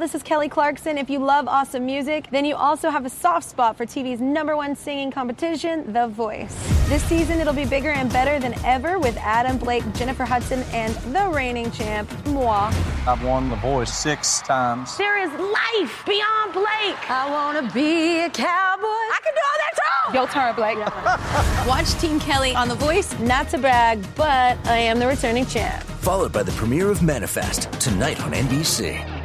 This is Kelly Clarkson. If you love awesome music, then you also have a soft spot for TV's number one singing competition, The Voice. This season, it'll be bigger and better than ever with Adam Blake, Jennifer Hudson, and the reigning champ, moi. I've won The Voice six times. There is life beyond Blake. I want to be a cowboy. I can do all that too. Your turn, Blake. Watch Team Kelly on The Voice. Not to brag, but I am the returning champ. Followed by the premiere of Manifest tonight on NBC.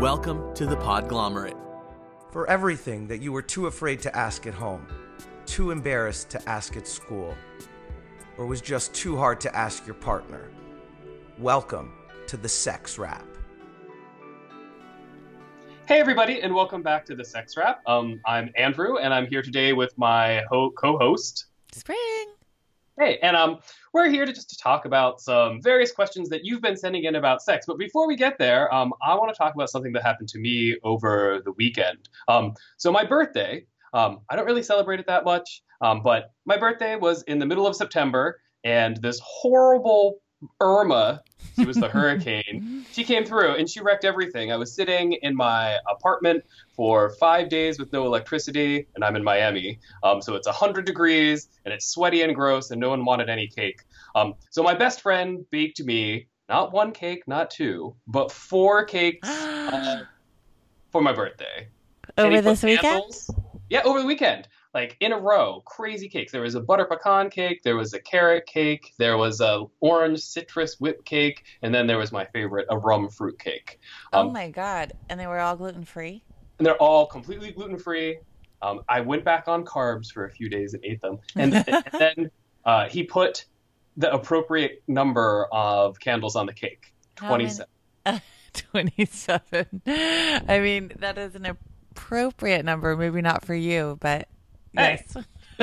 Welcome to the Podglomerate. For everything that you were too afraid to ask at home, too embarrassed to ask at school, or was just too hard to ask your partner, welcome to the Sex Wrap. Hey, everybody, and welcome back to the Sex Wrap. Um, I'm Andrew, and I'm here today with my ho- co-host Spring. Hey, and um, we're here to just to talk about some various questions that you've been sending in about sex. But before we get there, um, I want to talk about something that happened to me over the weekend. Um, so my birthday, um, I don't really celebrate it that much, um, but my birthday was in the middle of September, and this horrible Irma, she was the hurricane, she came through and she wrecked everything. I was sitting in my apartment for five days with no electricity, and I'm in Miami. Um, so it's 100 degrees and it's sweaty and gross, and no one wanted any cake. Um, so my best friend baked me not one cake, not two, but four cakes uh, for my birthday. Over this weekend? Yeah, over the weekend. Like in a row, crazy cakes. There was a butter pecan cake, there was a carrot cake, there was a orange citrus whip cake, and then there was my favorite, a rum fruit cake. Um, oh my god! And they were all gluten free. and they're all completely gluten free. Um, I went back on carbs for a few days and ate them, and, and then uh, he put the appropriate number of candles on the cake, How many? twenty-seven. Twenty-seven. I mean, that is an appropriate number. Maybe not for you, but Hey. yes.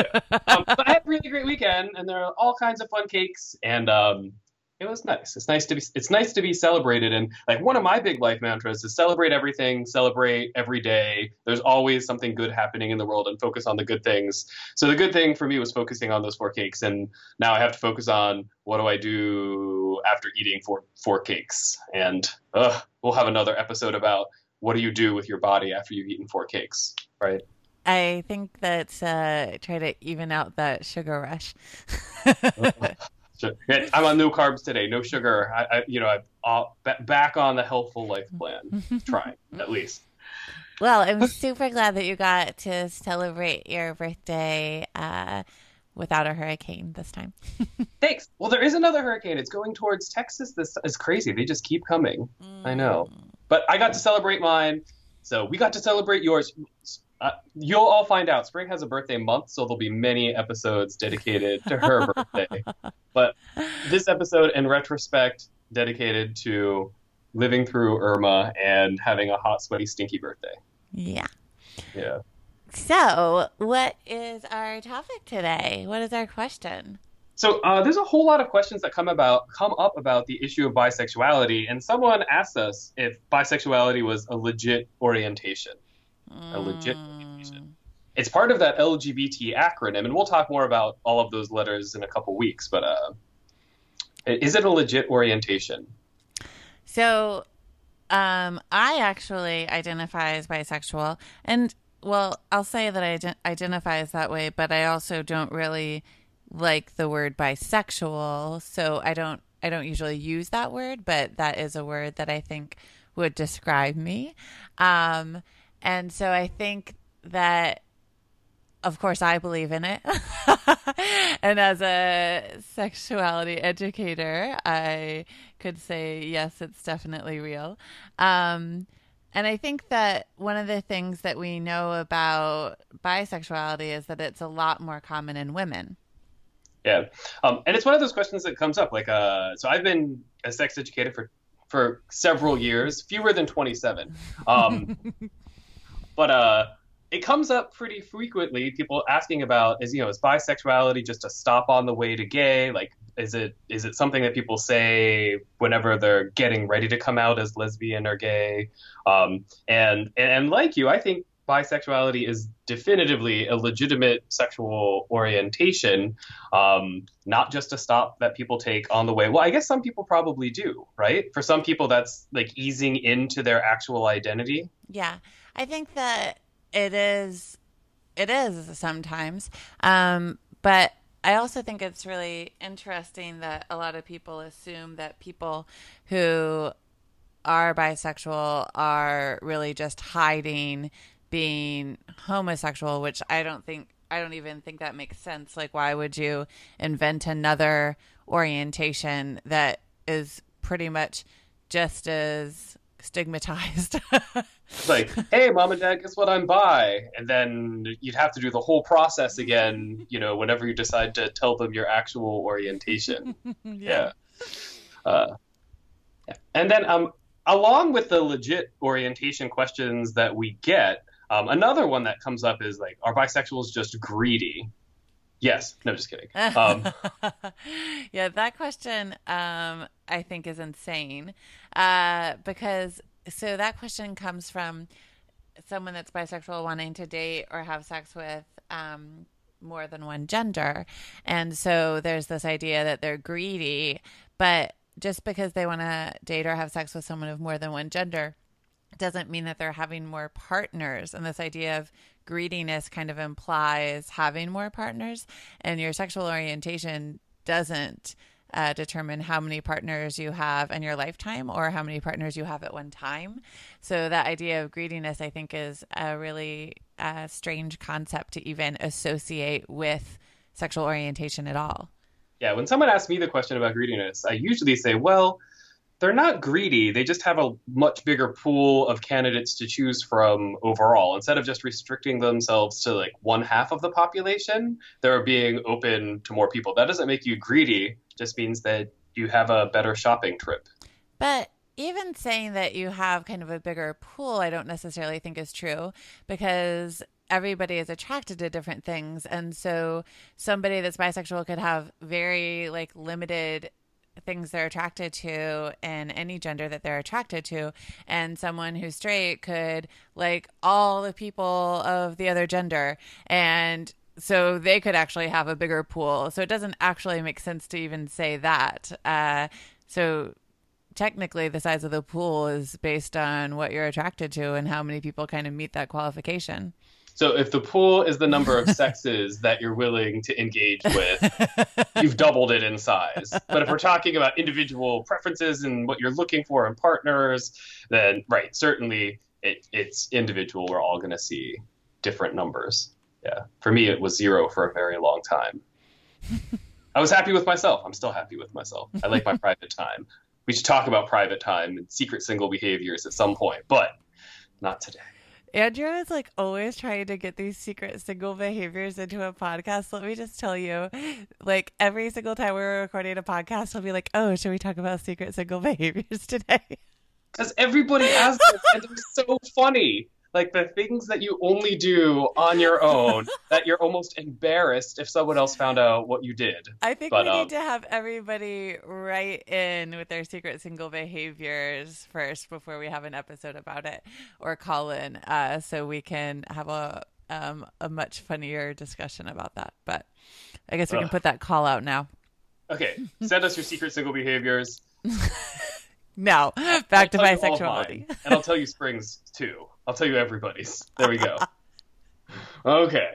um, but I had a really great weekend, and there are all kinds of fun cakes, and um, it was nice. It's nice to be it's nice to be celebrated, and like one of my big life mantras is celebrate everything, celebrate every day. There's always something good happening in the world, and focus on the good things. So the good thing for me was focusing on those four cakes, and now I have to focus on what do I do after eating four four cakes, and uh, we'll have another episode about what do you do with your body after you've eaten four cakes, right? I think that's uh, try to even out that sugar rush. I'm on no carbs today, no sugar. I, I you know, I'm all, back on the healthful life plan, trying at least. Well, I'm super glad that you got to celebrate your birthday uh, without a hurricane this time. Thanks. Well, there is another hurricane. It's going towards Texas. This is crazy. They just keep coming. I know, but I got to celebrate mine, so we got to celebrate yours. Uh, you'll all find out. Spring has a birthday month, so there'll be many episodes dedicated to her birthday. But this episode, in retrospect, dedicated to living through Irma and having a hot, sweaty, stinky birthday. Yeah. Yeah. So, what is our topic today? What is our question? So uh, there's a whole lot of questions that come about come up about the issue of bisexuality, and someone asked us if bisexuality was a legit orientation. A legit orientation. It's part of that LGBT acronym, and we'll talk more about all of those letters in a couple weeks. But uh, is it a legit orientation? So, um, I actually identify as bisexual, and well, I'll say that I ident- identify as that way, but I also don't really like the word bisexual, so I don't I don't usually use that word, but that is a word that I think would describe me. Um, and so I think that of course I believe in it. and as a sexuality educator, I could say yes, it's definitely real. Um, and I think that one of the things that we know about bisexuality is that it's a lot more common in women. Yeah, um, and it's one of those questions that comes up. Like, uh, so I've been a sex educator for for several years, fewer than twenty seven. Um, but uh, it comes up pretty frequently. People asking about is you know is bisexuality just a stop on the way to gay? Like, is it is it something that people say whenever they're getting ready to come out as lesbian or gay? Um, and, and and like you, I think bisexuality is definitively a legitimate sexual orientation, um, not just a stop that people take on the way. Well, I guess some people probably do, right? For some people, that's like easing into their actual identity. Yeah, I think that it is. It is sometimes, um, but I also think it's really interesting that a lot of people assume that people who are bisexual are really just hiding being homosexual, which I don't think I don't even think that makes sense. Like why would you invent another orientation that is pretty much just as stigmatized? like, hey, mom and dad, guess what? I'm bi. And then you'd have to do the whole process again, you know, whenever you decide to tell them your actual orientation. yeah. yeah. Uh, and then um, along with the legit orientation questions that we get, um, another one that comes up is like, are bisexuals just greedy? Yes. No, just kidding. Um, yeah, that question um, I think is insane uh, because so that question comes from someone that's bisexual wanting to date or have sex with um, more than one gender. And so there's this idea that they're greedy, but just because they want to date or have sex with someone of more than one gender doesn't mean that they're having more partners. And this idea of greediness kind of implies having more partners, and your sexual orientation doesn't uh, determine how many partners you have in your lifetime or how many partners you have at one time. So, that idea of greediness, I think, is a really uh, strange concept to even associate with sexual orientation at all. Yeah, when someone asks me the question about greediness, I usually say, well, they're not greedy. They just have a much bigger pool of candidates to choose from overall. Instead of just restricting themselves to like one half of the population, they're being open to more people. That doesn't make you greedy, just means that you have a better shopping trip. But even saying that you have kind of a bigger pool, I don't necessarily think is true because everybody is attracted to different things and so somebody that's bisexual could have very like limited things they're attracted to and any gender that they're attracted to. And someone who's straight could like all the people of the other gender. And so they could actually have a bigger pool. So it doesn't actually make sense to even say that. Uh, so technically the size of the pool is based on what you're attracted to and how many people kind of meet that qualification so if the pool is the number of sexes that you're willing to engage with, you've doubled it in size. But if we're talking about individual preferences and what you're looking for in partners, then right, certainly it, it's individual. We're all going to see different numbers. Yeah. For me, it was zero for a very long time. I was happy with myself. I'm still happy with myself. I like my private time. We should talk about private time and secret single behaviors at some point, but not today. Andrew is like always trying to get these secret single behaviors into a podcast. Let me just tell you, like every single time we're recording a podcast, he'll be like, "Oh, should we talk about secret single behaviors today?" Because everybody asks and they're so funny like the things that you only do on your own that you're almost embarrassed if someone else found out what you did. I think but, we um, need to have everybody write in with their secret single behaviors first before we have an episode about it, or call in uh, so we can have a um, a much funnier discussion about that. But I guess we can put that call out now. Okay, send us your secret single behaviors. now, back I'll to bisexuality. and I'll tell you Springs too. I'll tell you everybody's. There we go. okay.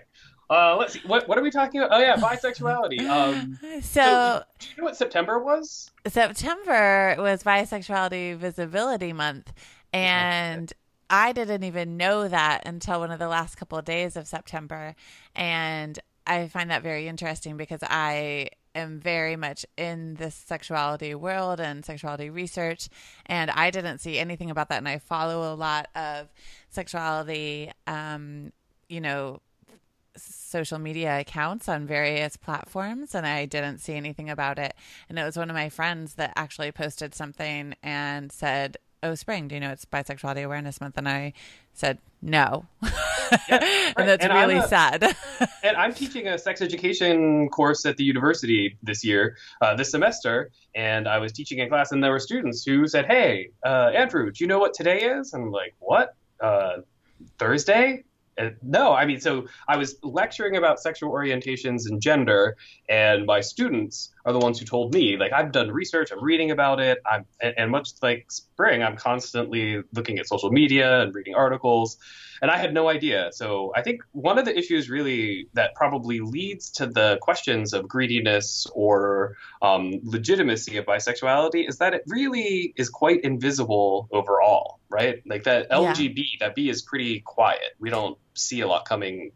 Uh, let's see. What what are we talking about? Oh yeah, bisexuality. Um, so, so do you know what September was? September was Bisexuality Visibility Month, and I didn't even know that until one of the last couple of days of September, and I find that very interesting because I am very much in this sexuality world and sexuality research, and I didn't see anything about that. And I follow a lot of sexuality, um, you know, social media accounts on various platforms and I didn't see anything about it. And it was one of my friends that actually posted something and said, Oh, spring, do you know it's Bisexuality Awareness Month? And I said, No. Yeah, right. and that's and really a, sad. and I'm teaching a sex education course at the university this year, uh, this semester. And I was teaching in class, and there were students who said, Hey, uh, Andrew, do you know what today is? And I'm like, What? Uh, Thursday? Uh, no, I mean, so I was lecturing about sexual orientations and gender, and my students are the ones who told me, like, I've done research, I'm reading about it, I'm, and, and much like Spring, I'm constantly looking at social media and reading articles, and I had no idea. So I think one of the issues really that probably leads to the questions of greediness or um, legitimacy of bisexuality is that it really is quite invisible overall, right? Like that LGB, yeah. that B is pretty quiet. We don't see a lot coming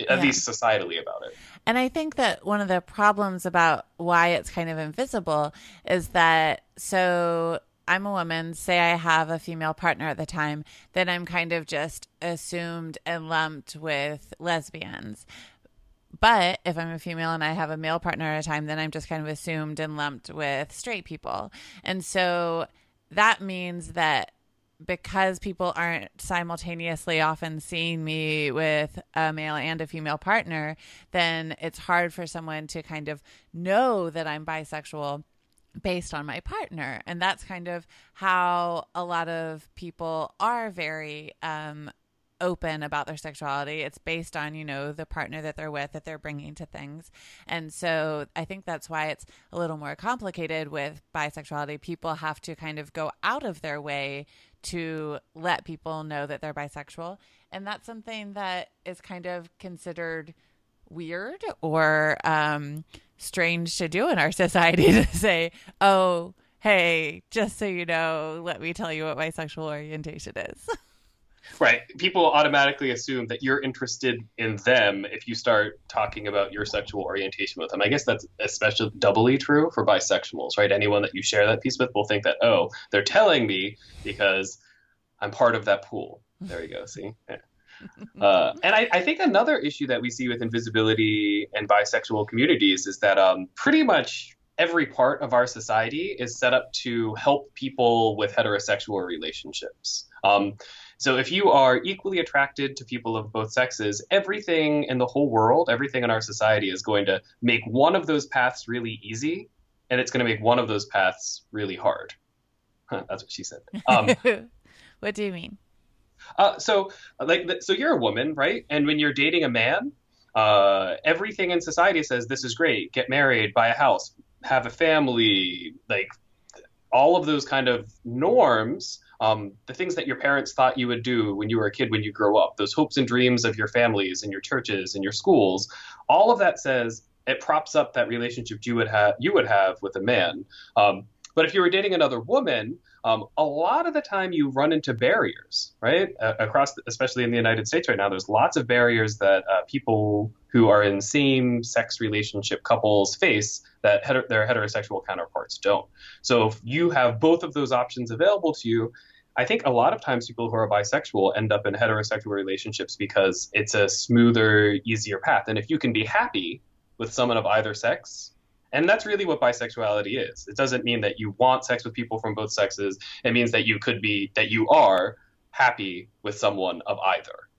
at yeah. least societally about it. And I think that one of the problems about why it's kind of invisible is that so I'm a woman, say I have a female partner at the time, then I'm kind of just assumed and lumped with lesbians. But if I'm a female and I have a male partner at a time, then I'm just kind of assumed and lumped with straight people. And so that means that because people aren't simultaneously often seeing me with a male and a female partner, then it's hard for someone to kind of know that I'm bisexual based on my partner. And that's kind of how a lot of people are very um, open about their sexuality. It's based on, you know, the partner that they're with, that they're bringing to things. And so I think that's why it's a little more complicated with bisexuality. People have to kind of go out of their way to let people know that they're bisexual. And that's something that is kind of considered weird or um, strange to do in our society to say, oh, hey, just so you know, let me tell you what my sexual orientation is. Right. People automatically assume that you're interested in them if you start talking about your sexual orientation with them. I guess that's especially doubly true for bisexuals, right? Anyone that you share that piece with will think that, oh, they're telling me because I'm part of that pool. There you go. See? Yeah. Uh, and I, I, think another issue that we see with invisibility and bisexual communities is that um, pretty much every part of our society is set up to help people with heterosexual relationships. Um, so if you are equally attracted to people of both sexes, everything in the whole world, everything in our society is going to make one of those paths really easy, and it's going to make one of those paths really hard. Huh, that's what she said. Um, what do you mean? Uh, so, like, so you're a woman, right? And when you're dating a man, uh, everything in society says this is great. Get married, buy a house, have a family, like all of those kind of norms. Um, the things that your parents thought you would do when you were a kid when you grow up, those hopes and dreams of your families and your churches and your schools, all of that says it props up that relationship you would have you would have with a man. Um, but if you were dating another woman, um, a lot of the time you run into barriers, right? Uh, across, especially in the United States right now, there's lots of barriers that uh, people who are in same-sex relationship couples face that heter- their heterosexual counterparts don't. So if you have both of those options available to you, I think a lot of times people who are bisexual end up in heterosexual relationships because it's a smoother, easier path. And if you can be happy with someone of either sex, and that's really what bisexuality is. It doesn't mean that you want sex with people from both sexes. It means that you could be, that you are happy with someone of either.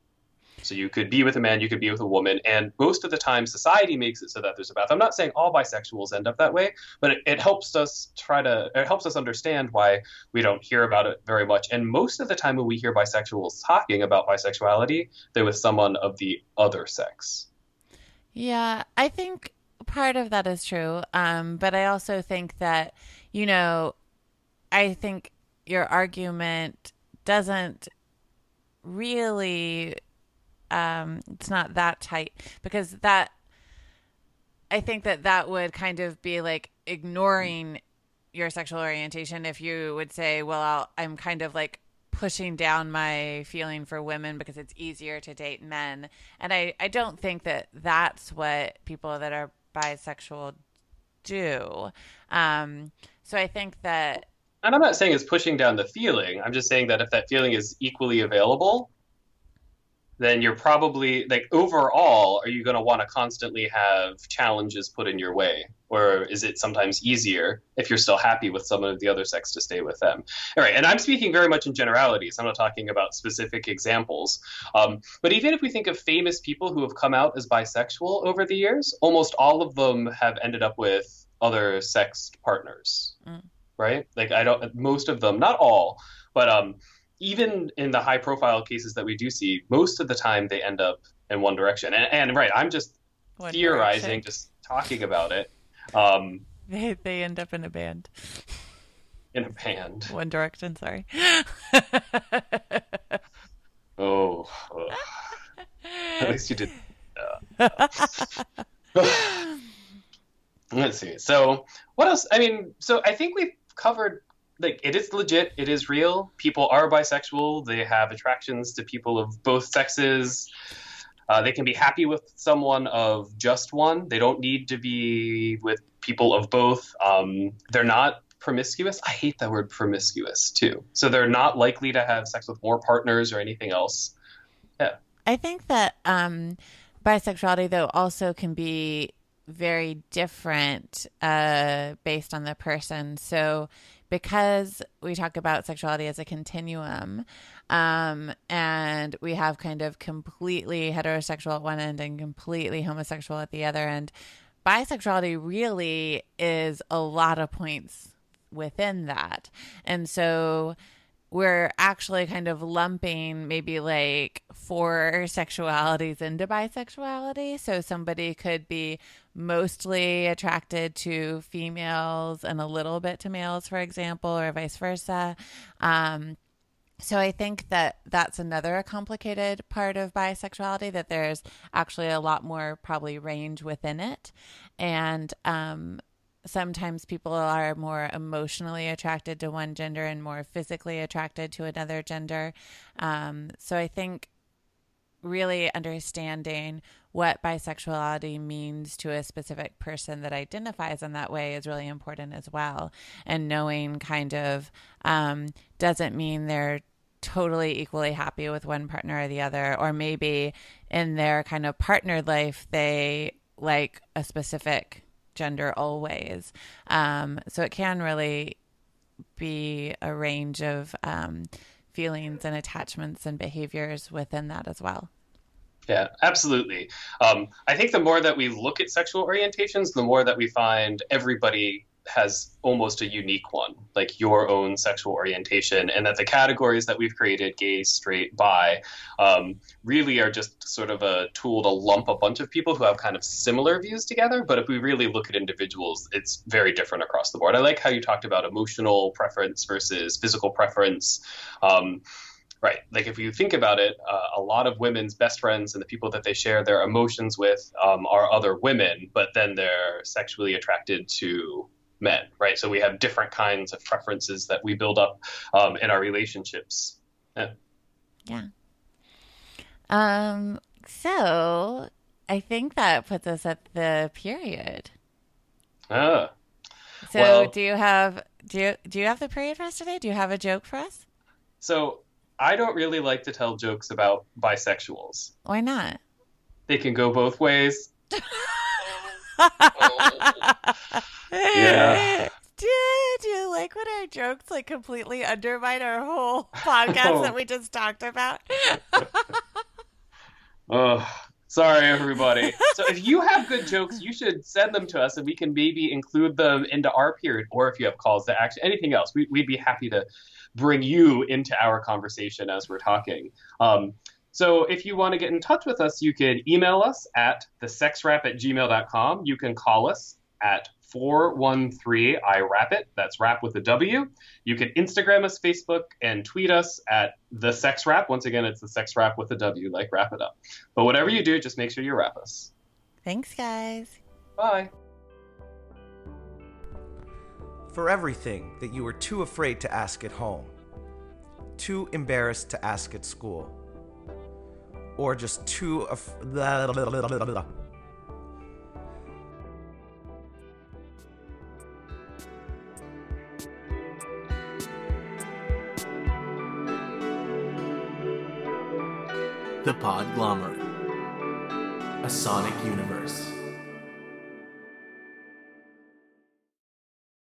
So you could be with a man, you could be with a woman, and most of the time society makes it so that there's a path. I'm not saying all bisexuals end up that way, but it, it, helps us try to it helps us understand why we don't hear about it very much. And most of the time when we hear bisexuals talking about bisexuality, they're with someone of the other sex. Yeah, I think part of that is true. Um, but I also think that, you know, I think your argument doesn't really, um, it's not that tight because that, I think that that would kind of be like ignoring your sexual orientation if you would say, well, I'll, I'm kind of like pushing down my feeling for women because it's easier to date men. And I, I don't think that that's what people that are bisexual do. Um, so I think that. And I'm not saying it's pushing down the feeling. I'm just saying that if that feeling is equally available, then you're probably like overall are you going to want to constantly have challenges put in your way? Or is it sometimes easier if you're still happy with someone of the other sex to stay with them? All right and i'm speaking very much in generalities. I'm not talking about specific examples. Um, but even if we think of famous people who have come out as bisexual over the years almost all of them have ended up with other sex partners. Mm. right? Like i don't most of them not all but um even in the high profile cases that we do see, most of the time they end up in one direction. And, and right, I'm just One theorizing, Direction. just talking about it um, They they end up in a band. in a band. One Direction, sorry. Oh, ugh. at least you did. uh, Let's see. So, what else? I mean, so I think we've covered. Like, it is legit. It is real. People are bisexual. They have attractions to people of both sexes. Uh, they can be happy with someone of just one. They don't need to be with people of both. Um, they're not promiscuous. I hate that word promiscuous too. So they're not likely to have sex with more partners or anything else. Yeah. I think that um, bisexuality, though, also can be very different uh, based on the person. So, because we talk about sexuality as a continuum, um, and we have kind of completely heterosexual at one end and completely homosexual at the other end, bisexuality really is a lot of points within that. And so we're actually kind of lumping maybe like four sexualities into bisexuality. So somebody could be mostly attracted to females and a little bit to males, for example, or vice versa. Um, so I think that that's another complicated part of bisexuality that there's actually a lot more probably range within it. And um, sometimes people are more emotionally attracted to one gender and more physically attracted to another gender. Um, so I think really understanding what bisexuality means to a specific person that identifies in that way is really important as well. And knowing kind of um, doesn't mean they're totally equally happy with one partner or the other, or maybe in their kind of partnered life, they like a specific gender always. Um, so it can really be a range of um, feelings and attachments and behaviors within that as well. Yeah, absolutely. Um, I think the more that we look at sexual orientations, the more that we find everybody has almost a unique one, like your own sexual orientation, and that the categories that we've created, gay, straight, bi, um, really are just sort of a tool to lump a bunch of people who have kind of similar views together. But if we really look at individuals, it's very different across the board. I like how you talked about emotional preference versus physical preference. Um, Right. Like if you think about it, uh, a lot of women's best friends and the people that they share their emotions with um, are other women, but then they're sexually attracted to men, right? So we have different kinds of preferences that we build up um, in our relationships. Yeah. Yeah. Um. So I think that puts us at the period. Ah. So Well- do you have do you do you have the period for us today? Do you have a joke for us? So I don't really like to tell jokes about bisexuals. Why not? They can go both ways. Yeah. Do, do you like when our jokes like completely undermine our whole podcast that we just talked about? Oh, sorry, everybody. so if you have good jokes, you should send them to us, and we can maybe include them into our period. Or if you have calls to action, anything else, we, we'd be happy to bring you into our conversation as we're talking. Um, so if you want to get in touch with us, you can email us at thesexwrap at gmail.com. You can call us at 413 I Wrap It. That's rap with a W. You can Instagram us, Facebook, and tweet us at the Sex Wrap. Once again, it's the Sex Wrap with a W, like wrap it up. But whatever you do, just make sure you wrap us. Thanks, guys. Bye. For everything that you were too afraid to ask at home, too embarrassed to ask at school, or just too af- Podglomerate. A Sonic Universe.